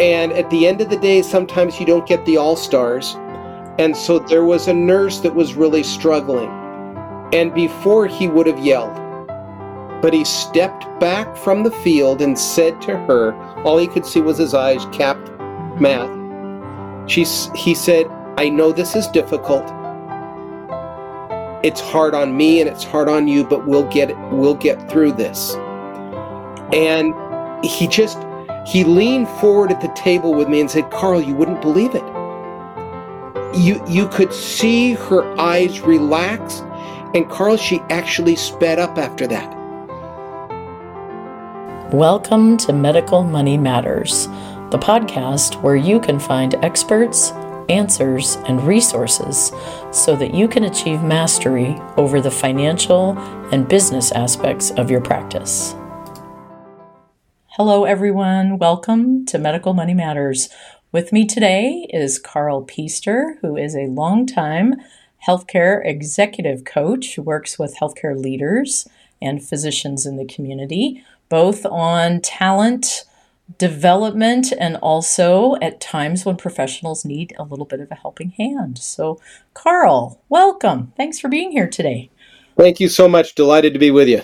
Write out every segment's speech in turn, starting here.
And at the end of the day, sometimes you don't get the all stars. And so there was a nurse that was really struggling. And before he would have yelled, but he stepped back from the field and said to her, all he could see was his eyes capped. She, he said, I know this is difficult. It's hard on me and it's hard on you, but we'll get we'll get through this. And he just he leaned forward at the table with me and said, "Karl, you wouldn't believe it. You you could see her eyes relax, and Karl, she actually sped up after that." Welcome to Medical Money Matters, the podcast where you can find experts, answers, and resources so that you can achieve mastery over the financial and business aspects of your practice. Hello, everyone. Welcome to Medical Money Matters. With me today is Karl Pister, who is a longtime healthcare executive coach who works with healthcare leaders and physicians in the community, both on talent development and also at times when professionals need a little bit of a helping hand. So, Karl, welcome. Thanks for being here today. Thank you so much. Delighted to be with you.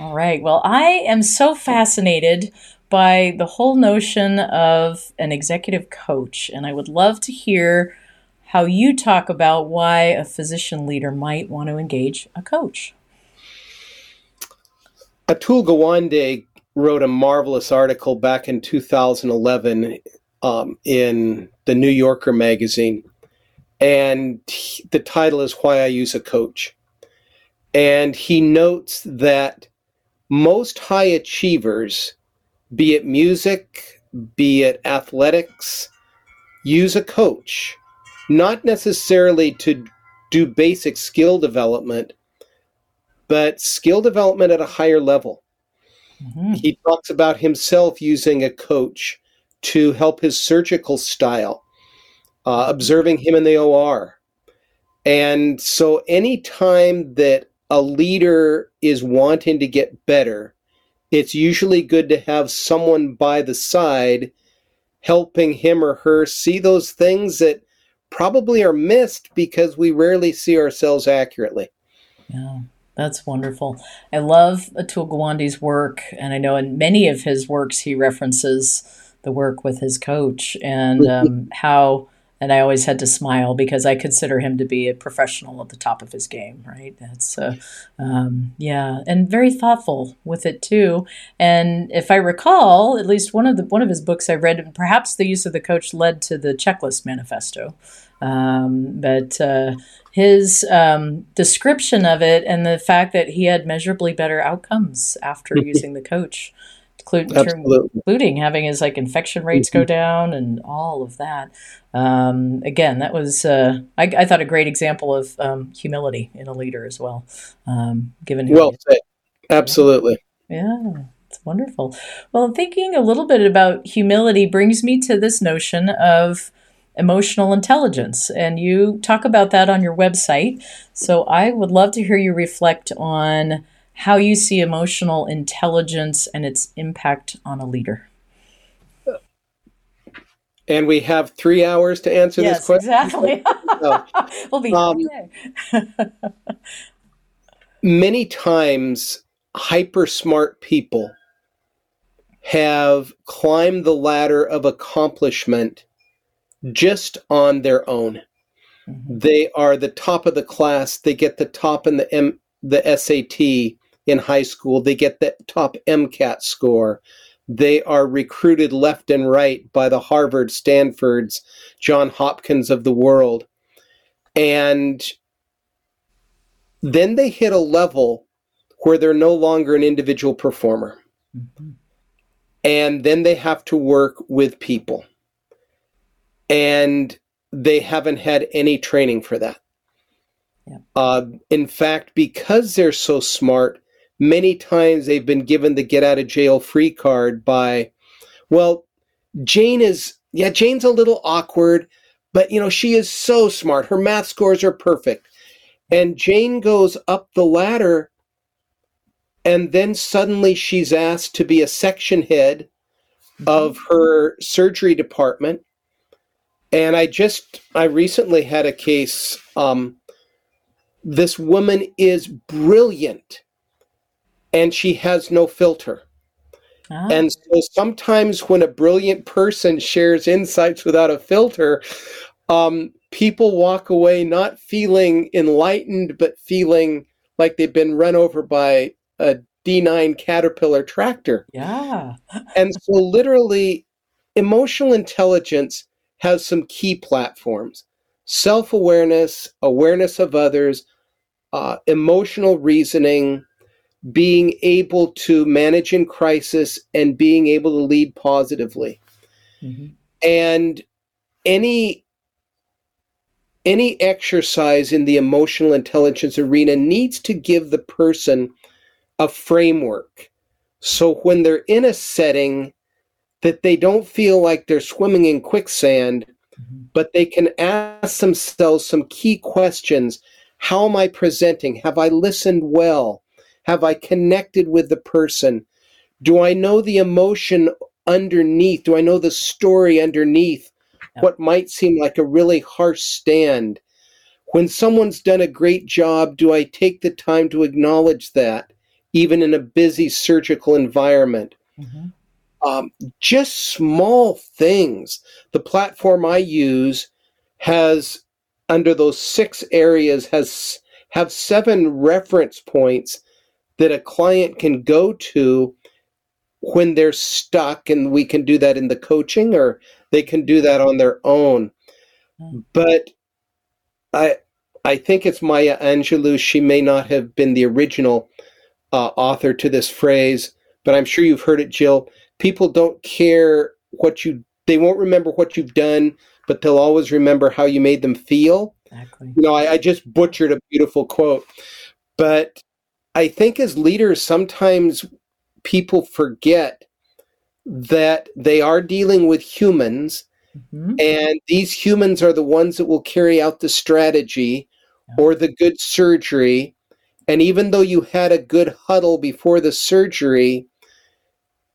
All right. Well, I am so fascinated by the whole notion of an executive coach, and I would love to hear how you talk about why a physician leader might want to engage a coach. Atul Gawande wrote a marvelous article back in 2011 um, in the New Yorker magazine, and he, the title is Why I Use a Coach. And he notes that most high achievers, be it music, be it athletics, use a coach, not necessarily to do basic skill development, but skill development at a higher level. Mm-hmm. He talks about himself using a coach to help his surgical style, uh, observing him in the OR. And so, anytime that a leader is wanting to get better, it's usually good to have someone by the side helping him or her see those things that probably are missed because we rarely see ourselves accurately. Yeah, that's wonderful. I love Atul Gawande's work, and I know in many of his works he references the work with his coach and um, how and I always had to smile because I consider him to be a professional at the top of his game, right? That's, uh, um, yeah, and very thoughtful with it too. And if I recall, at least one of the one of his books I read, and perhaps the use of the coach led to the checklist manifesto. Um, but uh, his um, description of it and the fact that he had measurably better outcomes after using the coach including, including having his like infection rates mm-hmm. go down and all of that. Um, again, that was uh, I, I, thought a great example of um, humility in a leader as well. Um, given well said, absolutely. Yeah, it's wonderful. Well, thinking a little bit about humility brings me to this notion of emotional intelligence, and you talk about that on your website. So I would love to hear you reflect on how you see emotional intelligence and its impact on a leader. And we have three hours to answer yes, this question. Exactly. we'll be um, many times, hyper smart people have climbed the ladder of accomplishment just on their own. Mm-hmm. They are the top of the class. They get the top in the M, the SAT in high school. They get the top MCAT score. They are recruited left and right by the Harvard, Stanfords, John Hopkins of the world. And then they hit a level where they're no longer an individual performer. Mm-hmm. And then they have to work with people. And they haven't had any training for that. Yeah. Uh, in fact, because they're so smart, many times they've been given the get out of jail free card by, well, Jane is, yeah, Jane's a little awkward, but you know, she is so smart. Her math scores are perfect. And Jane goes up the ladder, and then suddenly she's asked to be a section head of her surgery department. And I just, I recently had a case. Um, this woman is brilliant and she has no filter. Ah, And so sometimes when a brilliant person shares insights without a filter, um, people walk away not feeling enlightened, but feeling like they've been run over by a D9 Caterpillar tractor. yeah. And so, literally, emotional intelligence has some key platforms self awareness, awareness of others, uh, emotional reasoning, being able to manage in crisis, and being able to lead positively. hmm And any any exercise in the emotional intelligence arena needs to give the person a framework. So when they're in a setting that they don't feel like they're swimming in quicksand hmm but they can ask themselves some key questions. How am i presenting? Have i listened well have i connected with the person? Do i know the emotion underneath? Do i know the story underneath? Yeah. what might seem like a really harsh stand? When someone's done a great job do i take the time to acknowledge that even in a busy surgical environment? Hmm um, just small things. The platform I use has, under those six areas, has have seven reference points that a client can go to when they're stuck, and we can do that in the coaching, or they can do that on their own. Mm. But I, I think it's Maya Angelou. She may not have been the original uh, author to this phrase, but I'm sure you've heard it, Jill people don't care what you they won't remember what you've done but they'll always remember how you made them feel Exactly. you know I, I just butchered a beautiful quote but i think as leaders sometimes people forget that they are dealing with humans hmm and these humans are the ones that will carry out the strategy or the good surgery and even though you had a good huddle before the surgery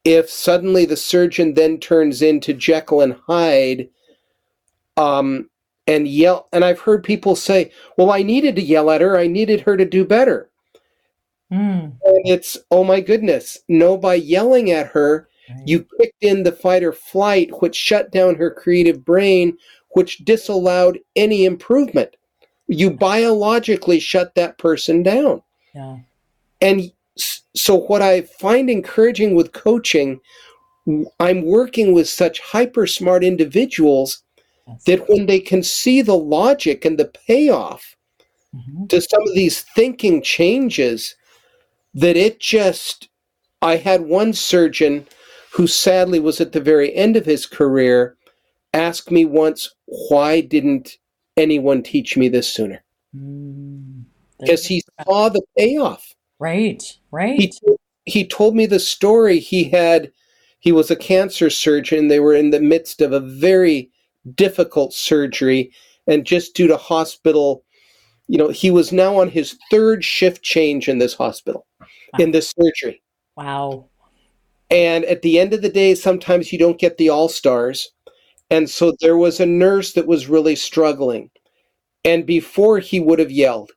if suddenly the surgeon then turns into Jekyll and Hyde, um, and yell, and I've heard people say, "Well, I needed to yell at her. I needed her to do better." Mm, And it's, oh my goodness, no! By yelling at her, right. you kicked in the fight or flight, which shut down her creative brain, which disallowed any improvement. You biologically shut that person down. yeah. And so, what I find encouraging with coaching, I'm working with such hyper smart individuals Yes. that when they can see the logic and the payoff hmm to some of these thinking changes, that it just, I had one surgeon who sadly was at the very end of his career ask me once, why didn't anyone teach me this sooner? Mm, Because he saw the payoff. Right. right. he he told me the story he had he was a cancer surgeon they were in the midst of a very difficult surgery and just due to hospital you know he was now on his third shift change in this hospital in this surgery Wow. and at the end of the day sometimes you don't get the all stars and so there was a nurse that was really struggling and before he would have yelled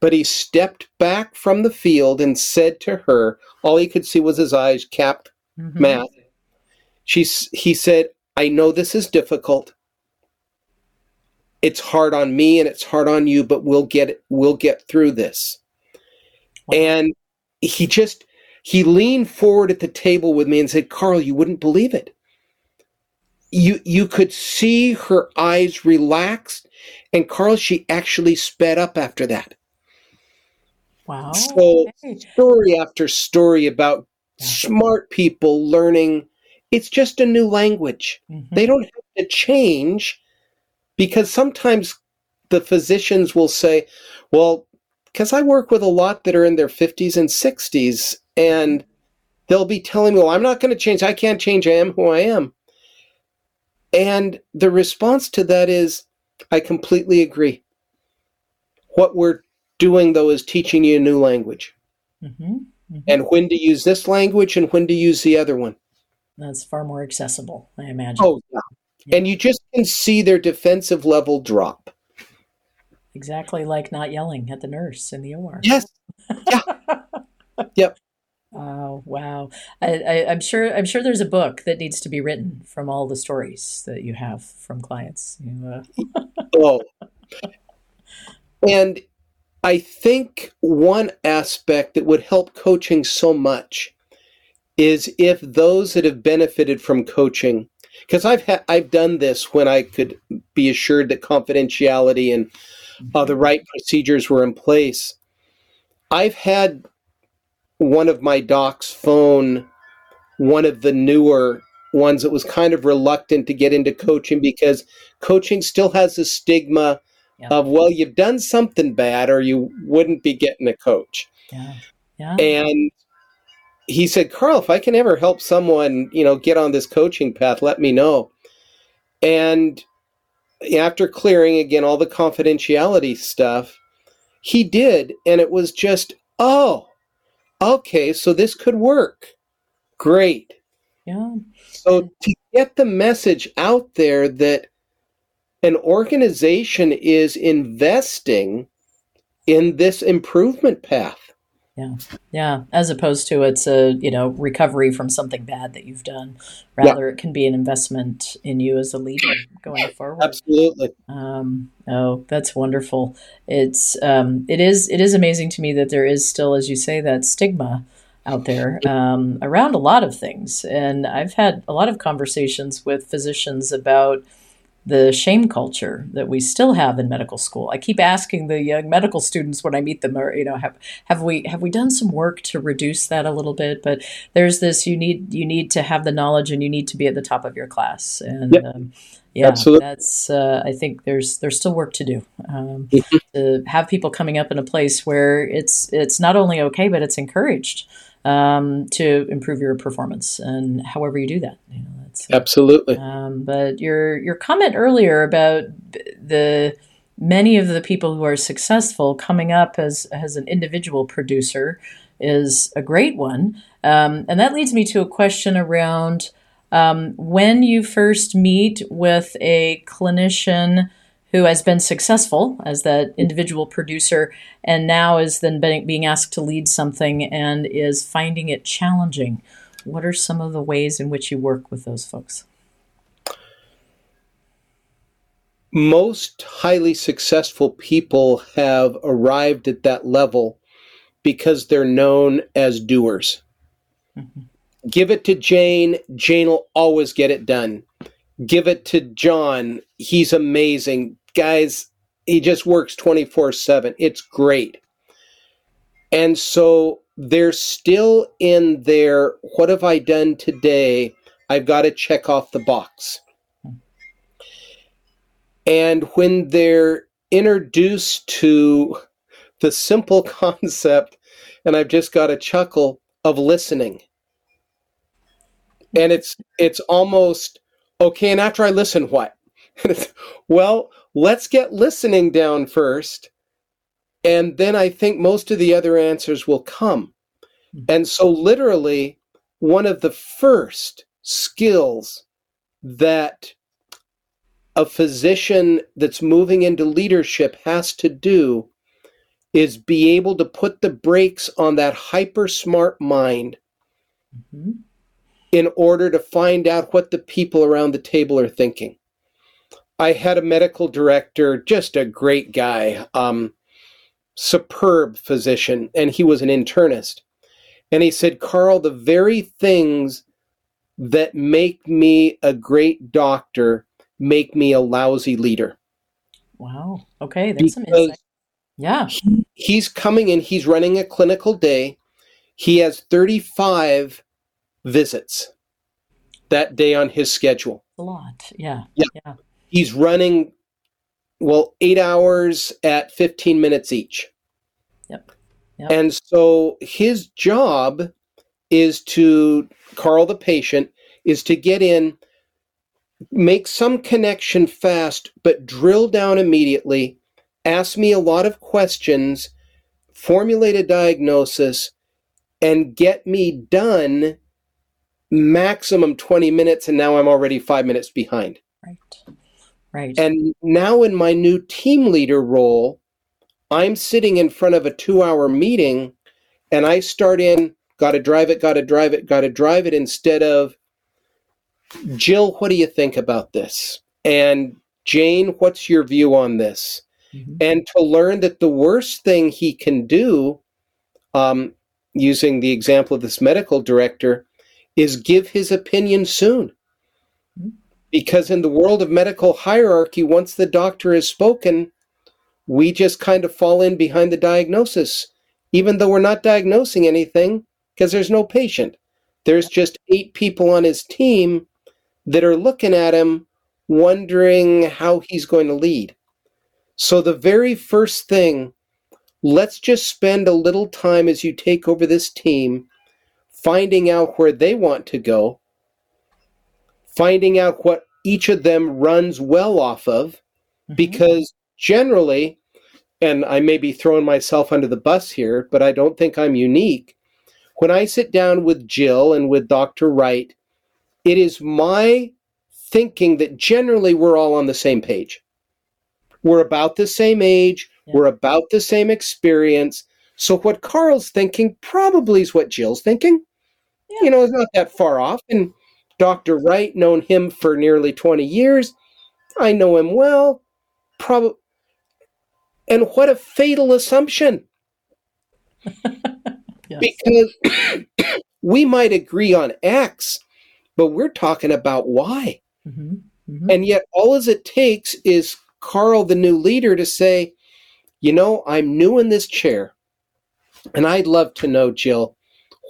but he stepped back from the field and said to her all he could see was his eyes capped Mhm. math. She's, he said, I know this is difficult. It's hard on me and it's hard on you, but we'll get we'll get through this. Wow. And he just he leaned forward at the table with me and said, Karl, you wouldn't believe it. You you could see her eyes relaxed, and Karl, she actually sped up after that. Wow. So Okay. story after story about Yeah. smart people learning it's just a new language. Mhm. They don't have to change because sometimes the physicians will say, well, because I work with a lot that are in their 50s and 60s, and they'll be telling me, well, I'm not going to change. I can't change. I am who I am. And the response to that is, I completely agree. What we're doing, though, is teaching you a new language Mhm. Mhm. and when to use this language and when to use the other one. That's far more accessible, I imagine. Oh, yeah. yeah. And you just can see their defensive level drop. Exactly like not yelling at the nurse in the OR. Yes. Yeah. yep. Oh wow! I, am sure. I'm sure there's a book that needs to be written from all the stories that you have from clients. You, uh... oh, and I think one aspect that would help coaching so much is if those that have benefited from coaching, because I've had I've done this when I could be assured that confidentiality and uh, the right procedures were in place. I've had one of my docs phone one of the newer ones that was kind of reluctant to get into coaching because coaching still has a stigma yeah. of well you've done something bad or you wouldn't be getting a coach yeah. Yeah. and he said Karl if i can ever help someone you know get on this coaching path let me know and after clearing again all the confidentiality stuff he did and it was just oh okay, so this could work. Great. Yeah. So to get the message out there that an organization is investing in this improvement path. Yeah. Yeah. As opposed to it's a, you know, recovery from something bad that you've done. Rather, yeah. it can be an investment in you as a leader going forward. Absolutely. Um, oh, that's wonderful. It's, um, it is, it is amazing to me that there is still, as you say, that stigma out there um, around a lot of things. And I've had a lot of conversations with physicians about, the shame culture that we still have in medical school. I keep asking the young medical students when I meet them, or you know, have have we have we done some work to reduce that a little bit? But there's this: you need you need to have the knowledge, and you need to be at the top of your class. And yep. um, yeah, Absolutely. that's uh, I think there's there's still work to do um, mm-hmm. to have people coming up in a place where it's it's not only okay, but it's encouraged um, to improve your performance, and however you do that. You know, Absolutely. Um, but your your comment earlier about the many of the people who are successful coming up as as an individual producer is a great one, um, and that leads me to a question around um, when you first meet with a clinician who has been successful as that individual producer and now is then being asked to lead something and is finding it challenging what are some of the ways in which you work with those folks? Most highly successful people have arrived at that level because they're known as doers. Mm-hmm. Give it to Jane, Jane will always get it done. Give it to John, he's amazing. Guys, he just works 24 7. It's great. And so they're still in their what have I done today? I've got to check off the box. And when they're introduced to the simple concept, and I've just got a chuckle of listening. And it's it's almost okay, and after I listen, what? well, let's get listening down first and then I think most of the other answers will come. Hmm. And so, literally, one of the first skills that a physician that's moving into leadership has to do is be able to put the brakes on that hyper smart mind mm-hmm. in order to find out what the people around the table are thinking. I had a medical director, just a great guy. Um, superb physician, and he was an internist. And he said, Karl, the very things that make me a great doctor make me a lousy leader. Wow. Okay, that's because some insight. Yeah. He, he's coming in, he's running a clinical day. He has 35 visits that day on his schedule. A lot. Yeah. Yeah. yeah. He's running well, eight hours at 15 minutes each. Yep. yep. And so his job is to, Karl the patient, is to get in, make some connection fast, but drill down immediately, ask me a lot of questions, formulate a diagnosis, and get me done maximum 20 minutes, and now I'm already five minutes behind. Right. Right. And now in my new team leader role, I'm sitting in front of a two hour meeting and I start in, got to drive it, got to drive it, got to drive it, instead of, Jill, what do you think about this? And Jane, what's your view on this? Mm-hmm. And to learn that the worst thing he can do, um, using the example of this medical director, is give his opinion soon. Because in the world of medical hierarchy, once the doctor has spoken, we just kind of fall in behind the diagnosis, even though we're not diagnosing anything because there's no patient. There's just eight people on his team that are looking at him, wondering how he's going to lead. So, the very first thing, let's just spend a little time as you take over this team finding out where they want to go, finding out what each of them runs well off of, mm-hmm. because generally, and I may be throwing myself under the bus here, but I don't think I'm unique. When I sit down with Jill and with Dr. Wright, it is my thinking that generally we're all on the same page. We're about the same age, yeah. we're about the same experience. So what Karl's thinking probably is what Jill's thinking. Yeah. You know, it's not that far off. And Dr. Wright, known him for nearly 20 years. I know him well. Probably and what a fatal assumption. yes. Because we might agree on X, but we're talking about Y. Mm-hmm. Mm-hmm. And yet, all as it takes is Karl, the new leader, to say, you know, I'm new in this chair. And I'd love to know, Jill,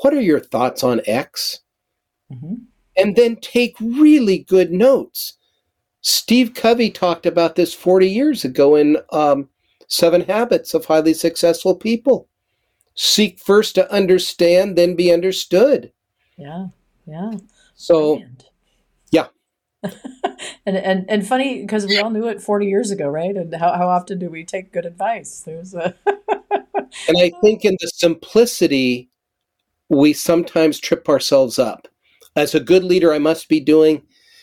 what are your thoughts on X? Mm-hmm. And then take really good notes. Steve Covey talked about this 40 years ago in um, Seven Habits of Highly Successful People. Seek first to understand, then be understood. Yeah, yeah. So, Brilliant. yeah. and and and funny because we all knew it 40 years ago, right? And how, how often do we take good advice? There's a and I think in the simplicity, we sometimes trip ourselves up. As a good leader, I must be doing.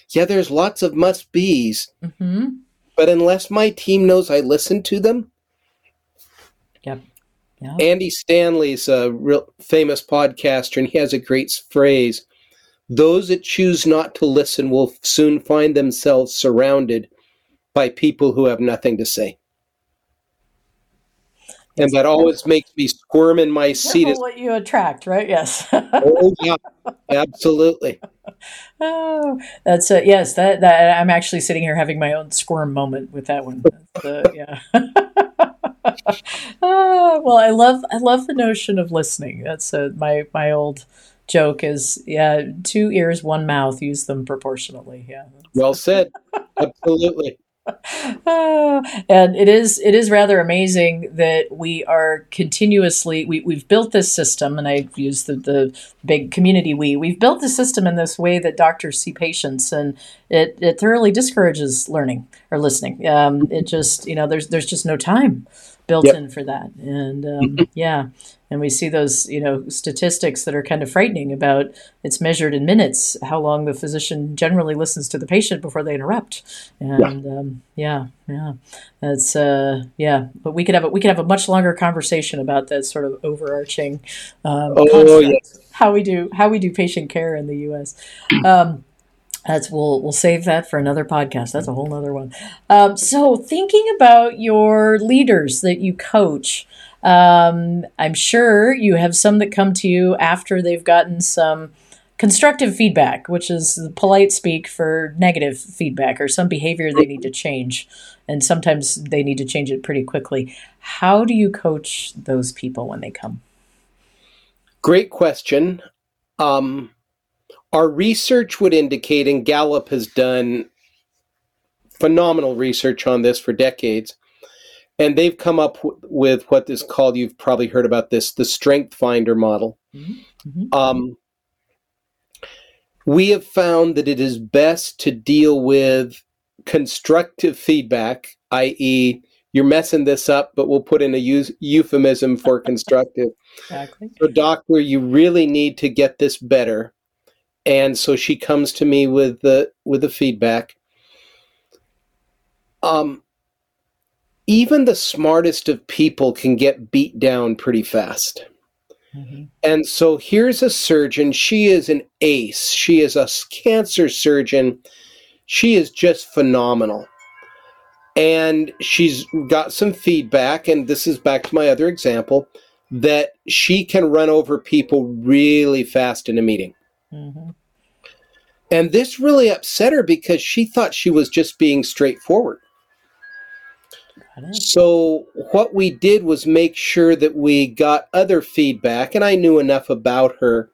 Yeah, there's lots of must be's. Mm-hmm. But unless my team knows I listen to them, Yep. yep. Andy Stanley's a real famous podcaster, and he has a great phrase: "Those that choose not to listen will soon find themselves surrounded by people who have nothing to say." And that always makes me squirm in my seat. Careful what you attract, right? Yes. oh yeah, absolutely. Oh, that's uh, yes. That that I'm actually sitting here having my own squirm moment with that one. Uh, yeah. uh, well, I love I love the notion of listening. That's uh, my my old joke is yeah, two ears, one mouth. Use them proportionally. Yeah. Well said. Absolutely. and it is it is rather amazing that we are continuously we, we've built this system and i've used the, the big community we we've built the system in this way that doctors see patients and it, it thoroughly discourages learning or listening. Um, it just you know there's there's just no time built yep. in for that. And um, yeah, and we see those you know statistics that are kind of frightening about it's measured in minutes how long the physician generally listens to the patient before they interrupt. And yeah, um, yeah, yeah, that's uh, yeah. But we could have a, we could have a much longer conversation about that sort of overarching um, oh, yes. how we do how we do patient care in the U.S. That's we'll we'll save that for another podcast. That's a whole other one. Um, so thinking about your leaders that you coach, um, I'm sure you have some that come to you after they've gotten some constructive feedback, which is polite speak for negative feedback or some behavior they need to change, and sometimes they need to change it pretty quickly. How do you coach those people when they come? Great question. Um, our research would indicate, and Gallup has done phenomenal research on this for decades, and they've come up w- with what is called, you've probably heard about this, the Strength Finder model. Mm-hmm. mm-hmm. Um, we have found that it is best to deal with constructive feedback, i.e., you're messing this up, but we'll put in a euphemism for constructive. Exactly. So, doctor, you really need to get this better and so she comes to me with the with the feedback. Um, even the smartest of people can get beat down pretty fast. Mm-hmm. And so here's a surgeon. She is an ace. She is a cancer surgeon. She is just phenomenal. And she's got some feedback, and this is back to my other example that she can run over people really fast in a meeting. Mm-hmm. And this really upset her because she thought she was just being straightforward. So, what we did was make sure that we got other feedback, and I knew enough about her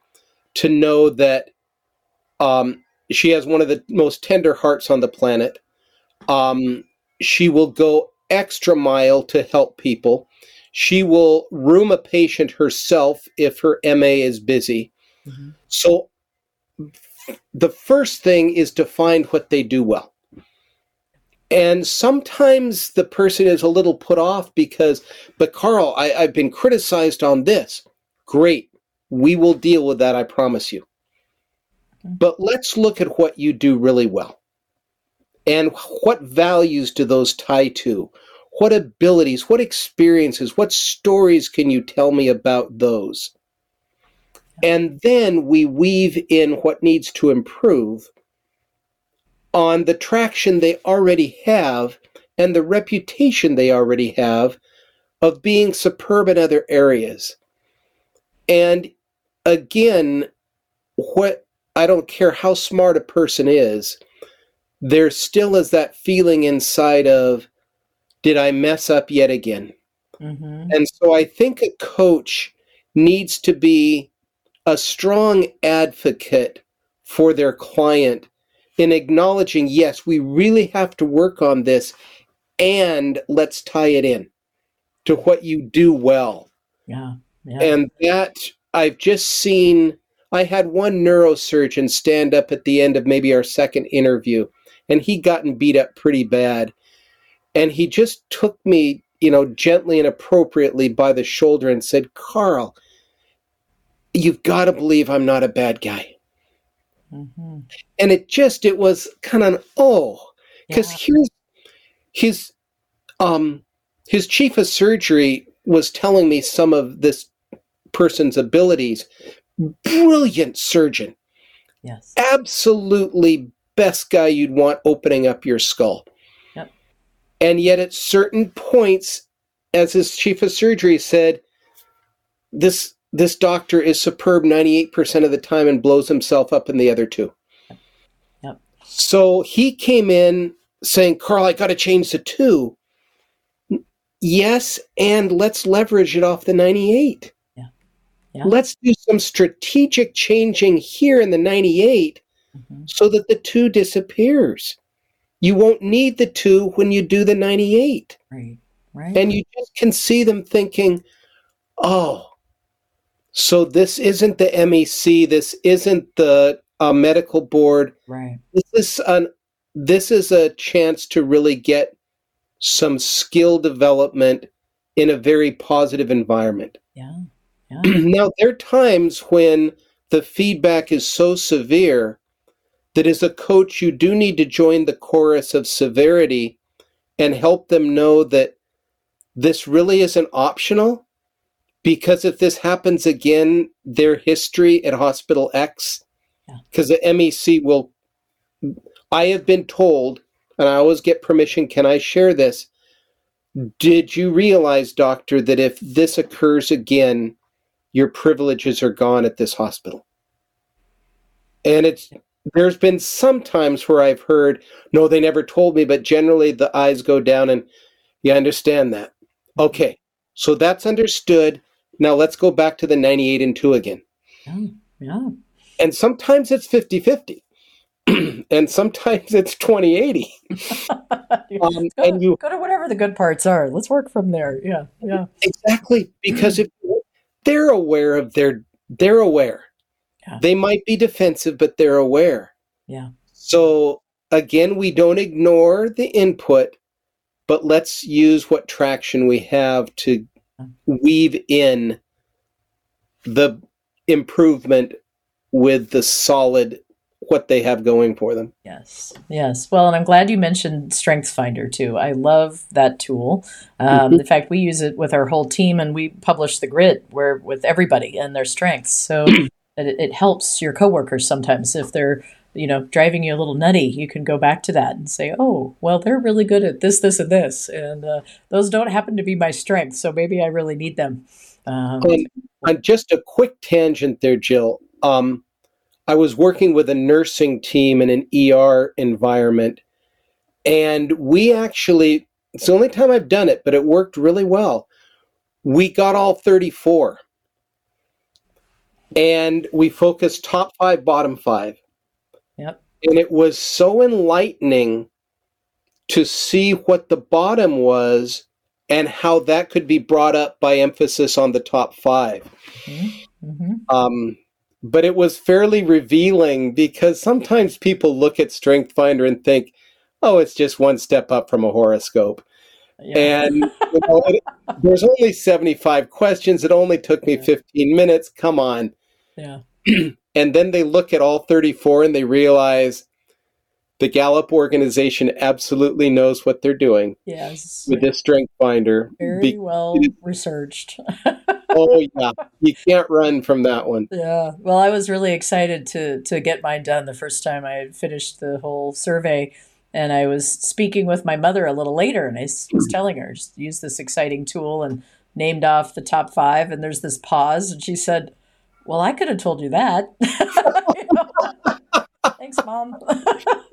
to know that um, she has one of the most tender hearts on the planet. Um, she will go extra mile to help people. She will room a patient herself if her MA is busy. Mm-hmm. So, the first thing is to find what they do well. And sometimes the person is a little put off because, but Karl, I, I've been criticized on this. Great. We will deal with that, I promise you. But let's look at what you do really well. And what values do those tie to? What abilities, what experiences, what stories can you tell me about those? And then we weave in what needs to improve on the traction they already have and the reputation they already have of being superb in other areas. And again, what I don't care how smart a person is, there still is that feeling inside of, did I mess up yet again? Mm-hmm. And so I think a coach needs to be a strong advocate for their client in acknowledging, yes, we really have to work on this and let's tie it in to what you do well. Yeah. yeah. And that I've just seen, I had one neurosurgeon stand up at the end of maybe our second interview, and he'd gotten beat up pretty bad. And he just took me, you know, gently and appropriately by the shoulder and said, Karl, you've got to believe I'm not a bad guy. Mm-hmm. And it just it was kind of oh, because yeah. here's his um his chief of surgery was telling me some of this person's abilities. Brilliant surgeon. Yes. Absolutely best guy you'd want opening up your skull. Yep. And yet at certain points, as his chief of surgery said, this this doctor is superb 98% of the time and blows himself up in the other two. Yep. So he came in saying, Karl, I got to change the two. Yes, and let's leverage it off the 98. Yeah. yeah. Let's do some strategic changing here in the 98 mm-hmm. so that the two disappears. You won't need the two when you do the 98. Right. Right. And you just can see them thinking, oh, so this isn't the MEC. This isn't the uh, medical board. Right. This is an this is a chance to really get some skill development in a very positive environment. Yeah. yeah. now there are times when the feedback is so severe that as a coach you do need to join the chorus of severity and help them know that this really isn't optional because if this happens again, their history at Hospital X, because yeah. the MEC will. I have been told, and I always get permission. Can I share this? Did you realize, doctor, that if this occurs again, your privileges are gone at this hospital? And it's there's been some times where I've heard, no, they never told me, but generally the eyes go down and you understand that. Mm-hmm. Okay, so that's understood. Now let's go back to the 98 and 2 again. Yeah. yeah. And sometimes it's 50 50. and sometimes it's 2080. um, go, and you go to whatever the good parts are. Let's work from there. Yeah. Yeah. Exactly. Because if they're aware of their, they're aware. Yeah. They might be defensive, but they're aware. Yeah. So again, we don't ignore the input, but let's use what traction we have to weave in the improvement with the solid what they have going for them. Yes, yes. Well, and I'm glad you mentioned Strengths Finder too. I love that tool. Um, mm-hmm. In fact, we use it with our whole team, and we publish the grid where with everybody and their strengths. So it, it helps your coworkers sometimes if they're you know driving you a little nutty. You can go back to that and say, oh, well, they're really good at this, this, and this, and uh, those don't happen to be my strengths, so maybe I really need them. Um, and, and just a quick tangent there, Jill. Um, I was working with a nursing team in an ER environment, and we actually, it's the only time I've done it, but it worked really well. We got all 34. And we focused top five, bottom five. And it was so enlightening to see what the bottom was and how that could be brought up by emphasis on the top 5 mm-hmm. Mm-hmm. Um, but it was fairly revealing because sometimes people look at Strength Finder and think, "Oh, it's just one step up from a horoscope." Yeah. And you know, it, there's only 75 questions. It only took me 15 minutes. Come on. Yeah. and then they look at all 34 and they realize the Gallup organization absolutely knows what they're doing. Yes. With this strength finder. Very well researched. oh yeah. You can't run from that one. Yeah. Well, I was really excited to to get mine done the first time I had finished the whole survey. And I was speaking with my mother a little later and I was hmm. telling her, use this exciting tool and named off the top five. And there's this pause. And she said, Well, I could have told you that. Thanks, mom.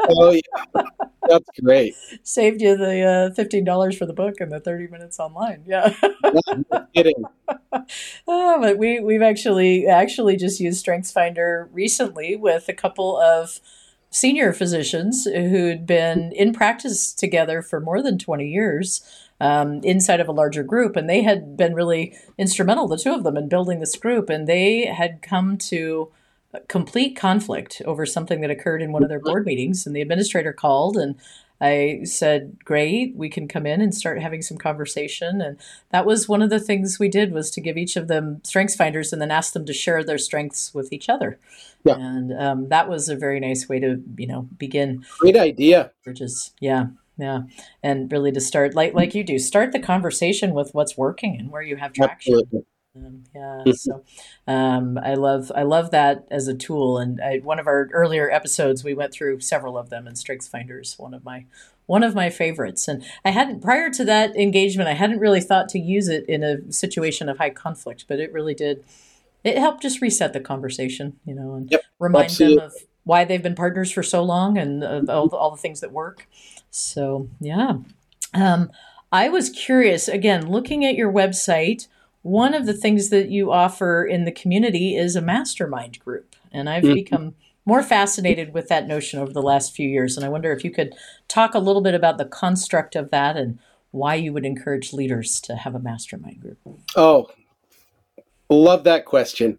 oh yeah, that's great. Saved you the uh, fifteen dollars for the book and the thirty minutes online. Yeah. no kidding. oh, but we we've actually actually just used Strengths Finder recently with a couple of senior physicians who'd been in practice together for more than 20 years um, inside of a larger group. And they had been really instrumental, the two of them, in building this group. And they had come to complete conflict over something that occurred in one of their board meetings. And the administrator called and I said, "Great, we can come in and start having some conversation." And that was one of the things we did was to give each of them strengths finders and then ask them to share their strengths with each other. Yeah. And um, that was a very nice way to, you know, begin. Great idea. Bridges, yeah, yeah, and really to start like like you do, start the conversation with what's working and where you have traction. Absolutely. Um, yeah, so um, I love I love that as a tool. And I, one of our earlier episodes, we went through several of them, and Strengths Finders one of my one of my favorites. And I hadn't prior to that engagement, I hadn't really thought to use it in a situation of high conflict, but it really did. It helped just reset the conversation, you know, and yep, remind absolutely. them of why they've been partners for so long and all, all the things that work. So yeah. Um, I was curious again, looking at your website one of the things that you offer in the community is a mastermind group. And I've mm-hmm. become more fascinated with that notion over the last few years. And I wonder if you could talk a little bit about the construct of that and why you would encourage leaders to have a mastermind group. Oh, love that question.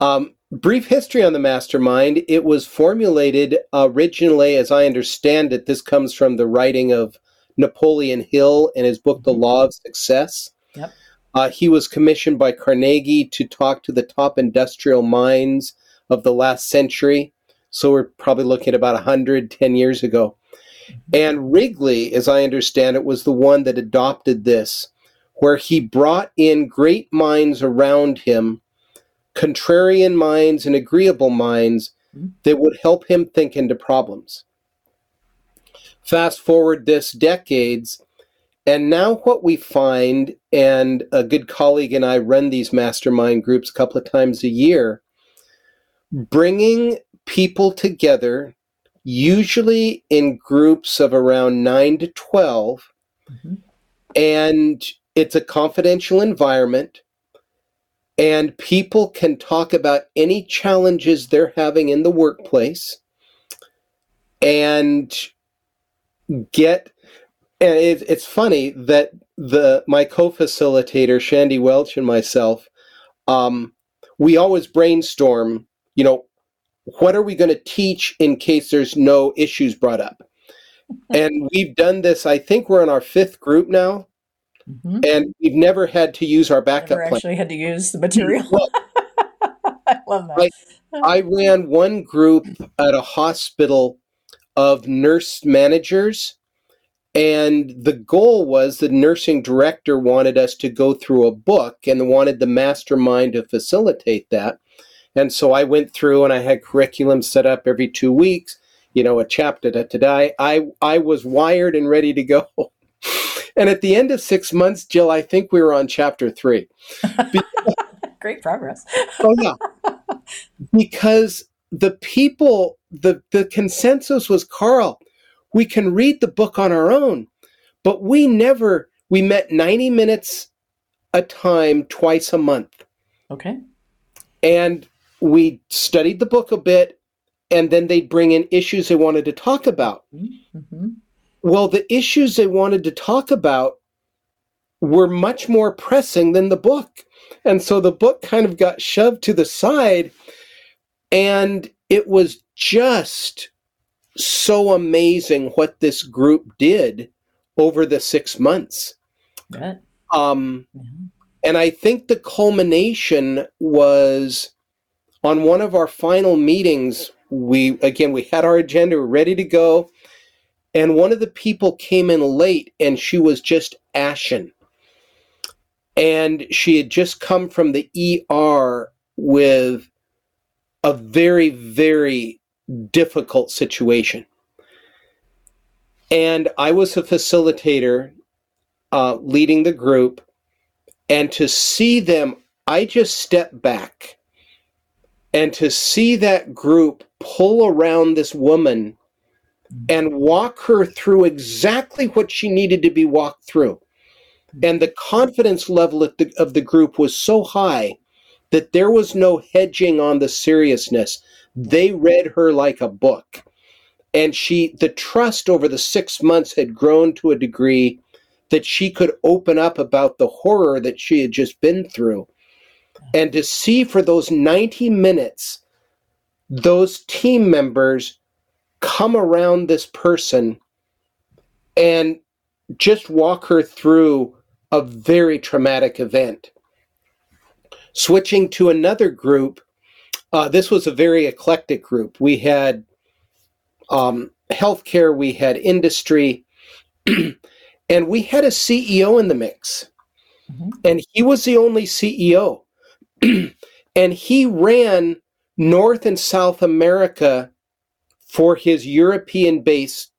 Um, brief history on the mastermind. It was formulated originally, as I understand it, this comes from the writing of Napoleon Hill in his book, The mm-hmm. Law of Success. Yep. Uh, he was commissioned by Carnegie to talk to the top industrial minds of the last century. So we're probably looking at about 110 years ago. Mm-hmm. And Wrigley, as I understand it, was the one that adopted this, where he brought in great minds around him, contrarian minds and agreeable minds mm-hmm. that would help him think into problems. Fast forward this decades, and now, what we find, and a good colleague and I run these mastermind groups a couple of times a year, bringing people together, usually in groups of around 9 to 12, mm-hmm. and it's a confidential environment, and people can talk about any challenges they're having in the workplace and get and it, it's funny that the my co-facilitator Shandy Welch and myself, um, we always brainstorm. You know, what are we going to teach in case there's no issues brought up? and we've done this. I think we're in our fifth group now, mm-hmm. and we've never had to use our backup. Never actually had to use the material. I love that. Like, I ran one group at a hospital of nurse managers, and the goal was the nursing director wanted us to go through a book and wanted the mastermind to facilitate that. And so I went through and I had curriculum set up every two weeks, you know, a chapter to today. I, I was wired and ready to go. And at the end of six months, Jill, I think we were on chapter three. Great progress. oh, yeah. Because the people, the, the consensus was Karl, we can read the book on our own, but we never, we met 90 minutes a time twice a month. Okay. And we studied the book a bit, and then they'd bring in issues they wanted to talk about. Mm-hmm. Well, the issues they wanted to talk about were much more pressing than the book. And so the book kind of got shoved to the side, and it was just so amazing what this group did over the six months. Right. Um, And I think the culmination was on one of our final meetings. We again we had our agenda ready to go, and one of the people came in late, and she was just ashen, and she had just come from the ER with a very very difficult situation. And I was a facilitator uh, leading the group, and to see them, I just stepped back. And to see that group pull around this woman and walk her through exactly what she needed to be walked through. And the confidence level of the, of the group was so high that there was no hedging on the seriousness. They read her like a book. And she the trust over the 6 months had grown to a degree that she could open up about the horror that she had just been through. And to see for those 90 minutes those team members come around this person and just walk her through a very traumatic event switching to another group uh, this was a very eclectic group. We had um, healthcare, we had industry, and we had a CEO in the mix. Mm-hmm. And he was the only CEO. and he ran North and South America for his European based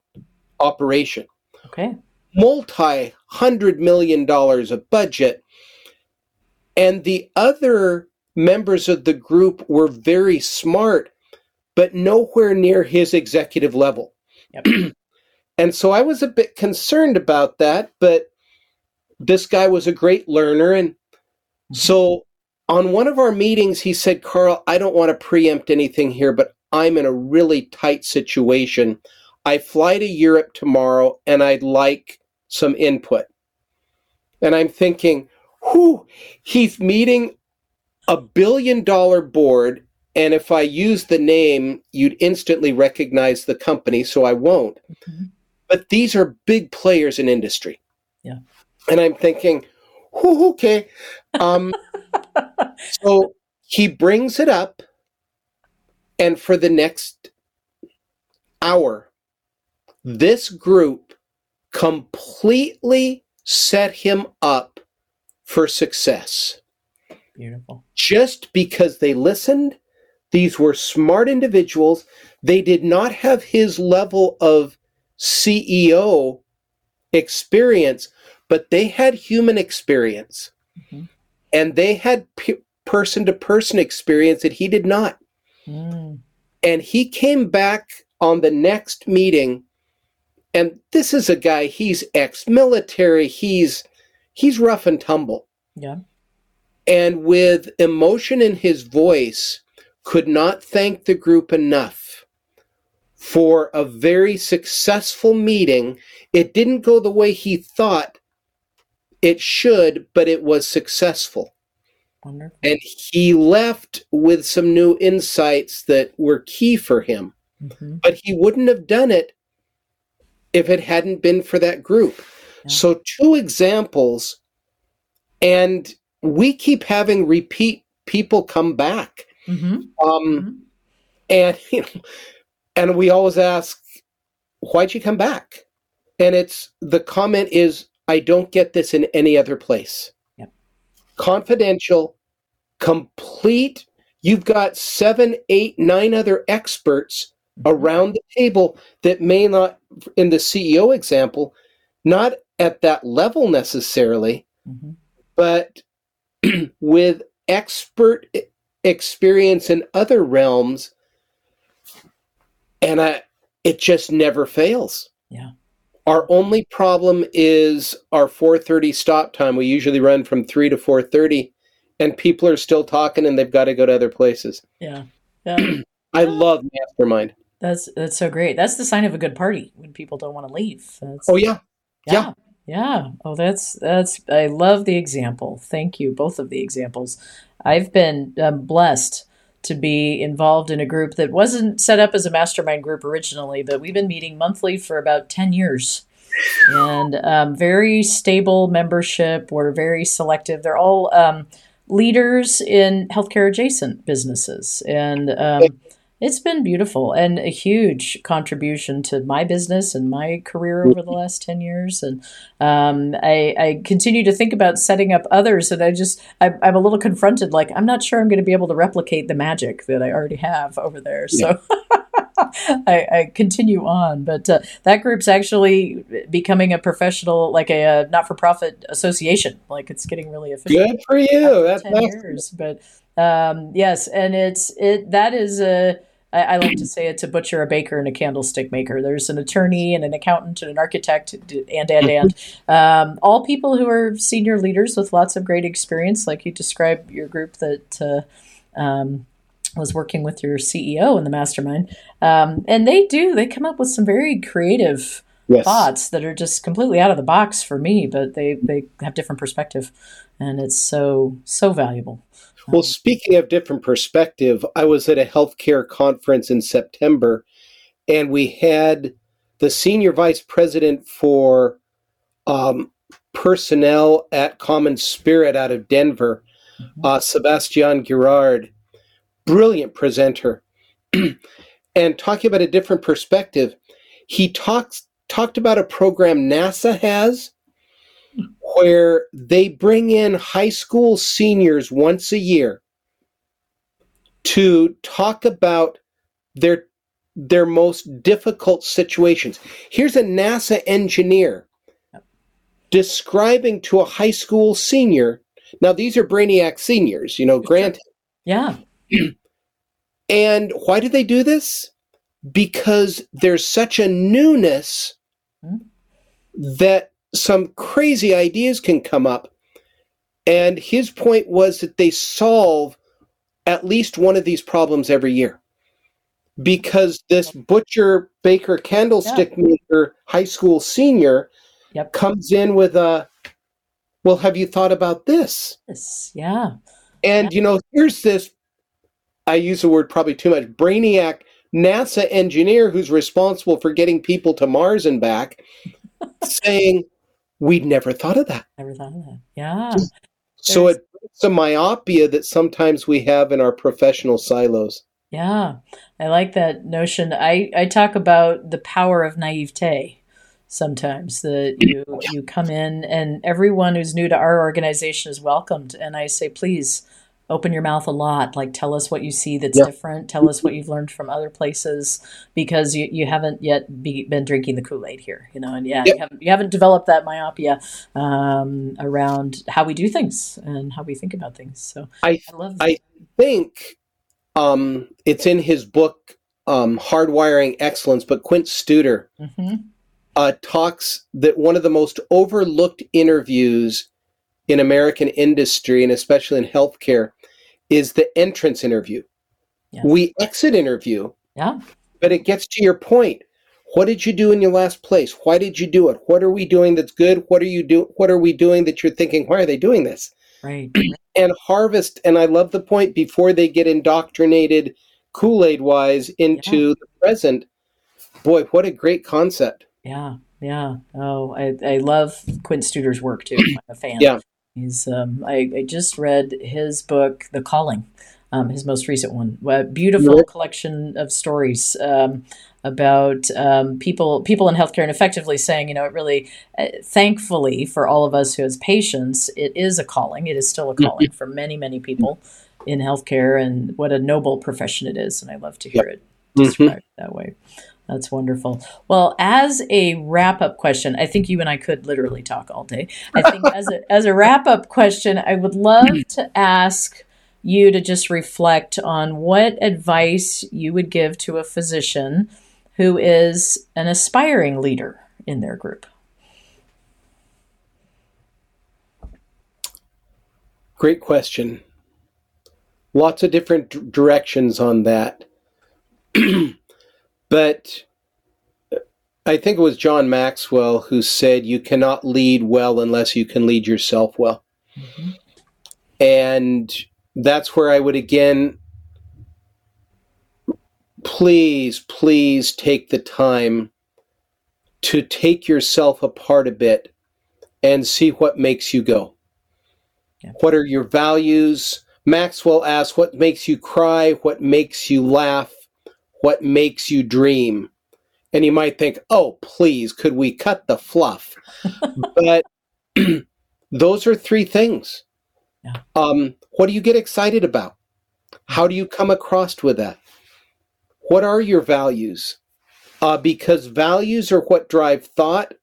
operation. Okay. Multi hundred million dollars of budget. And the other members of the group were very smart, but nowhere near his executive level. Yep. and so I was a bit concerned about that, but this guy was a great learner. And mm-hmm. so on one of our meetings, he said, Karl, I don't want to preempt anything here, but I'm in a really tight situation. I fly to Europe tomorrow and I'd like some input. And I'm thinking, whew, he's meeting a billion dollar board and if I use the name, you'd instantly recognize the company, so I won't. Mm-hmm. But these are big players in industry. Yeah. And I'm thinking, whoo, okay. Um, so he brings it up, and for the next hour, this group completely set him up for success. Beautiful. Just because they listened, these were smart individuals. They did not have his level of CEO experience, but they had human experience. Mm-hmm. And they had person to person experience that he did not. Mm. And he came back on the next meeting and this is a guy he's ex-military he's he's rough and tumble yeah and with emotion in his voice, could not thank the group enough for a very successful meeting. It didn't go the way he thought it should, but it was successful. Wonderful. And he left with some new insights that were key for him. Mm-hmm. But he wouldn't have done it if it hadn't been for that group. Yeah. So, two examples, and we keep having repeat people come back. Mm-hmm. Um, mm-hmm. And you know, and we always ask, "Why'd you come back?" And it's the comment is, "I don't get this in any other place." Yep. Confidential, complete. You've got seven, eight, nine other experts mm-hmm. around the table that may not, in the CEO example, not at that level necessarily, mm-hmm. but with expert experience in other realms and I it just never fails. Yeah. Our only problem is our 4:30 stop time. We usually run from 3 to 4:30 and people are still talking and they've got to go to other places. Yeah. Yeah. I love mastermind. That's that's so great. That's the sign of a good party when people don't want to leave. That's, oh yeah. yeah. Yeah. Yeah. Oh, that's that's. I love the example. Thank you, both of the examples. I've been um, blessed to be involved in a group that wasn't set up as a mastermind group originally, but we've been meeting monthly for about ten years, and um, very stable membership. We're very selective. They're all um, leaders in healthcare adjacent businesses, and um, it's been beautiful and a huge contribution to my business and my career over the last 10 years. And um, I, I, continue to think about setting up others. And I just, I, am a little confronted, like, I'm not sure I'm going to be able to replicate the magic that I already have over there. Yeah. I, I, continue on, but uh, that group's actually becoming a professional, like a, a, not-for-profit association. Like it's getting really efficient. Good for you. That's ten awesome. years, but um, yes, and it's it that is a I, I, like to say it's a butcher, a baker, and a candlestick maker. There's an attorney and an accountant and an architect, and and and um, all people who are senior leaders with lots of great experience, like you described your group that. Uh, um, was working with your CEO in the mastermind, um, and they do. They come up with some very creative yes. thoughts that are just completely out of the box for me, but they they have different perspective, and it's so so valuable. Well, speaking of different perspective, I was at a healthcare conference in September, and we had the senior vice president for um, personnel at CommonSpirit out of Denver, mm-hmm. uh, Sebastian Girard, brilliant presenter, and talking about a different perspective. He talks talked about a program NASA has where they bring in high school seniors once a year to talk about their their most difficult situations. Here's a NASA engineer describing to a high school senior. Now these are brainiac seniors, you know, granted. Yeah. and why do they do this? Because there's such a newness that some crazy ideas can come up. And his point was that they solve at least one of these problems every year. Because this butcher, baker, candlestick yeah. maker, high school senior yep. comes in with a, well, have you thought about this? Yes. Yeah. And, yeah. you know, here's this, I use the word probably too much, brainiac NASA engineer who's responsible for getting people to Mars and back saying, We'd never thought of that. Never thought of that. Yeah. So it's a myopia that sometimes we have in our professional silos. Yeah. I like that notion. I, I talk about the power of naivete sometimes that you you come in and everyone who's new to our organization is welcomed and I say please open your mouth a lot like tell us what you see that's yep. different tell us what you've learned from other places because you, you haven't yet be, been drinking the kool-aid here you know and yeah yep. you, haven't, you haven't developed that myopia um, around how we do things and how we think about things so i, I love that. i think um, it's in his book um, hardwiring excellence but quint studer mm-hmm. uh, talks that one of the most overlooked interviews in American industry and especially in healthcare is the entrance interview. Yes. We exit interview. Yeah. But it gets to your point. What did you do in your last place? Why did you do it? What are we doing that's good? What are you do what are we doing that you're thinking, why are they doing this? Right. and harvest, and I love the point before they get indoctrinated Kool-Aid wise into yeah. the present. Boy, what a great concept. Yeah. Yeah. Oh, I, I love Quint Studer's work too. I'm a fan. Yeah. He's um, I, I just read his book, The Calling. um, his most recent one. A beautiful collection of stories um, about um, people people in healthcare, and effectively saying, you know, it really, uh, thankfully for all of us who has patients, it is a calling. It is still a calling for many many people in healthcare, and what a noble profession it is. And I love to hear it described mm-hmm. that way. That's wonderful. Well, as a wrap up question, I think you and I could literally talk all day. I think as a, as a wrap up question, I would love to ask you to just reflect on what advice you would give to a physician who is an aspiring leader in their group. Great question. Lots of different d- directions on that. but I think it was John Maxwell who said, You cannot lead well unless you can lead yourself well. Mm-hmm. And that's where I would again, please, please take the time to take yourself apart a bit and see what makes you go. Yeah. What are your values? Maxwell asks, What makes you cry? What makes you laugh? What makes you dream? And you might think, Oh, please, could we cut the fluff? but those are three things. Yeah. Um, what do you get excited about? How do you come across with that? What are your values? Uh, because values are what drive thought,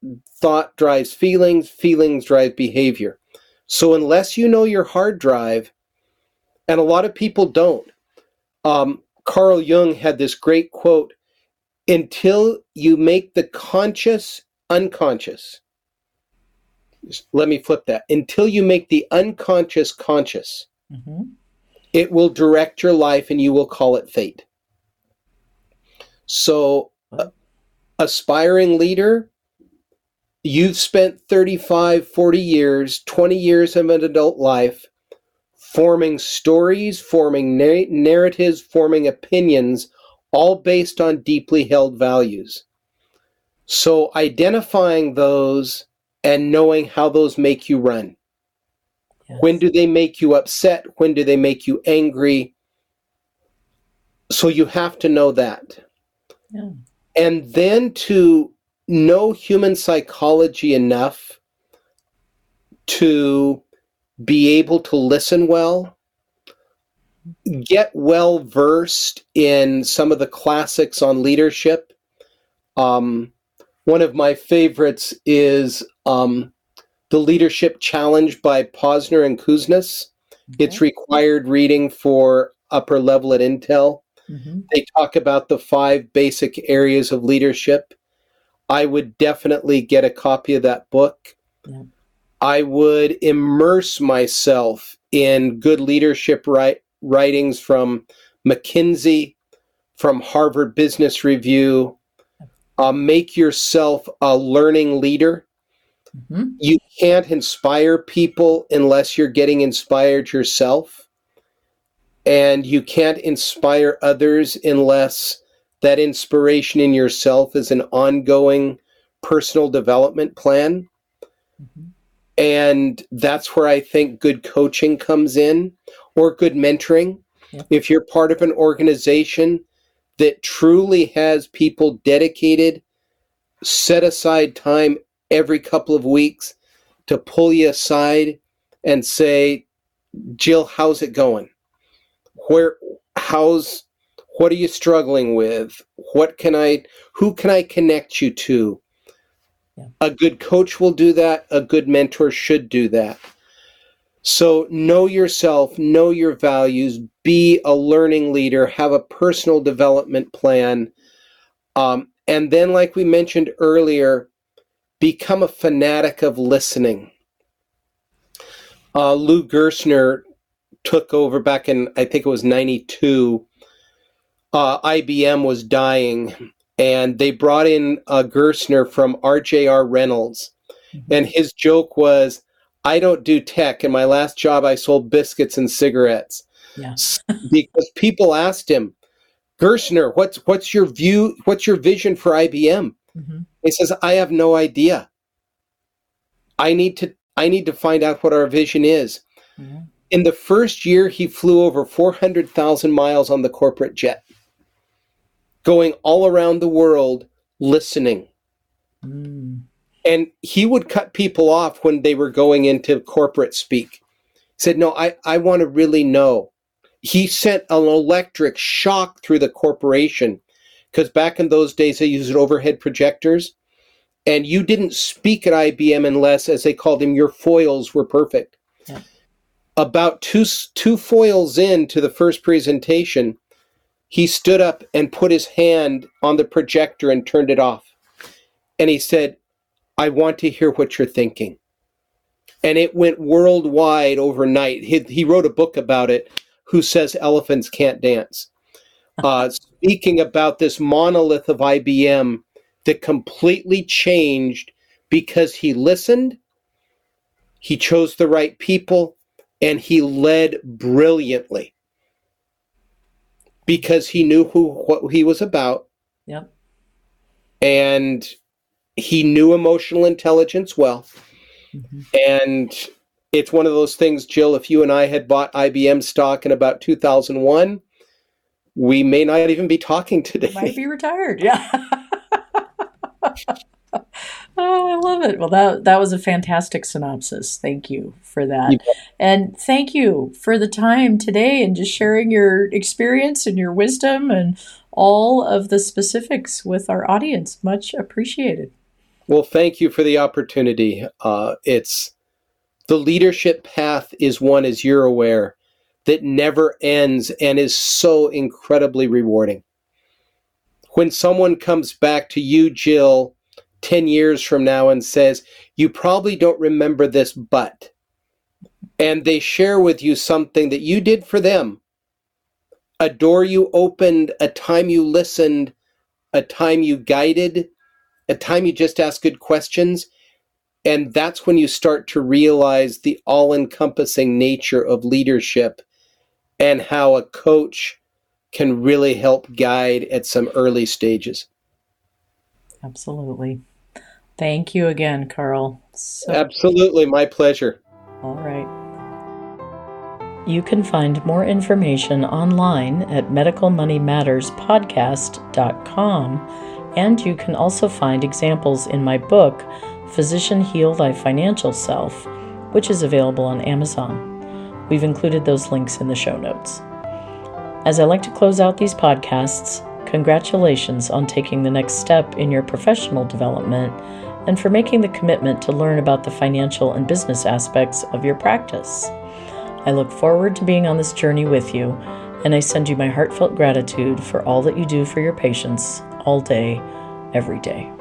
thought drives feelings, feelings drive behavior. So unless you know your hard drive, and a lot of people don't, um, Carl Jung had this great quote until you make the conscious unconscious. Let me flip that. Until you make the unconscious conscious, mm-hmm. it will direct your life and you will call it fate. So, uh, aspiring leader, you've spent 35, 40 years, 20 years of an adult life forming stories, forming na- narratives, forming opinions, all based on deeply held values. So, identifying those and knowing how those make you run. Yes. When do they make you upset? When do they make you angry? So, you have to know that. Yeah. And then to know human psychology enough to be able to listen well, get well versed in some of the classics on leadership. Um, one of my favorites is um, The Leadership Challenge by Posner and. Okay. It's required reading for upper level at Intel. Mm-hmm. They talk about the five basic areas of leadership. I would definitely get a copy of that book. Yeah. I would immerse myself in good leadership write, writings from McKinsey, from Harvard Business Review. Uh, make yourself a learning leader. Mm-hmm. You can't inspire people unless you're getting inspired yourself. And you can't inspire others unless that inspiration in yourself is an ongoing personal development plan. Mm-hmm. And that's where I think good coaching comes in or good mentoring. Yeah. If you're part of an organization that truly has people dedicated, set aside time every couple of weeks to pull you aside and say, Jill, how's it going? Where, how's, what are you struggling with? What can I, who can I connect you to? Yeah. A good coach will do that. A good mentor should do that. So know yourself, know your values, be a learning leader, have a personal development plan. Um, and then, like we mentioned earlier, become a fanatic of listening. Uh, Lou Gerstner took over back in, I think it was 92. Uh, IBM was dying, and they brought in uh, Gerstner from RJR Reynolds. Mm-hmm. And his joke was, I don't do tech. In my last job, I sold biscuits and cigarettes. Yeah. because people asked him, Gerstner, what's what's your view? What's your vision for IBM? Mm-hmm. He says, I have no idea. I need to I need to find out what our vision is. Mm-hmm. In the first year, he flew over 400,000 miles on the corporate jet, going all around the world listening. Mm. And he would cut people off when they were going into corporate speak. He said, No, I, I want to really know. He sent an electric shock through the corporation because back in those days they used overhead projectors. And you didn't speak at IBM unless, as they called them, your foils were perfect. Yeah. About two, two foils into the first presentation, he stood up and put his hand on the projector and turned it off. And he said, I want to hear what you're thinking. And it went worldwide overnight. He, he wrote a book about it, Who Says Elephants Can't Dance? Uh, speaking about this monolith of IBM that completely changed because he listened, he chose the right people, and he led brilliantly because he knew who what he was about. Yep. And he knew emotional intelligence well. Mm-hmm. And it's one of those things, Jill, if you and I had bought IBM stock in about 2001, we may not even be talking today. Might be retired. Yeah. oh, I love it. Well, that that was a fantastic synopsis. Thank you for that. And thank you for the time today and just sharing your experience and your wisdom and all of the specifics with our audience. Much appreciated. Well, thank you for the opportunity. Uh, it's the leadership path is one, as you're aware, that never ends and is so incredibly rewarding. When someone comes back to you, Jill, 10 years from now and says, You probably don't remember this, but, and they share with you something that you did for them, a door you opened, a time you listened, a time you guided, a time you just asked good questions. And that's when you start to realize the all encompassing nature of leadership and how a coach can really help guide at some early stages. Absolutely. Thank you again, Karl. So- Absolutely, my pleasure. All right. You can find more information online at medicalmoneymatterspodcast.com, and you can also find examples in my book, Physician Heal Thy Financial Self, which is available on Amazon. We've included those links in the show notes. As I like to close out these podcasts, congratulations on taking the next step in your professional development and for making the commitment to learn about the financial and business aspects of your practice. I look forward to being on this journey with you, and I send you my heartfelt gratitude for all that you do for your patients all day, every day.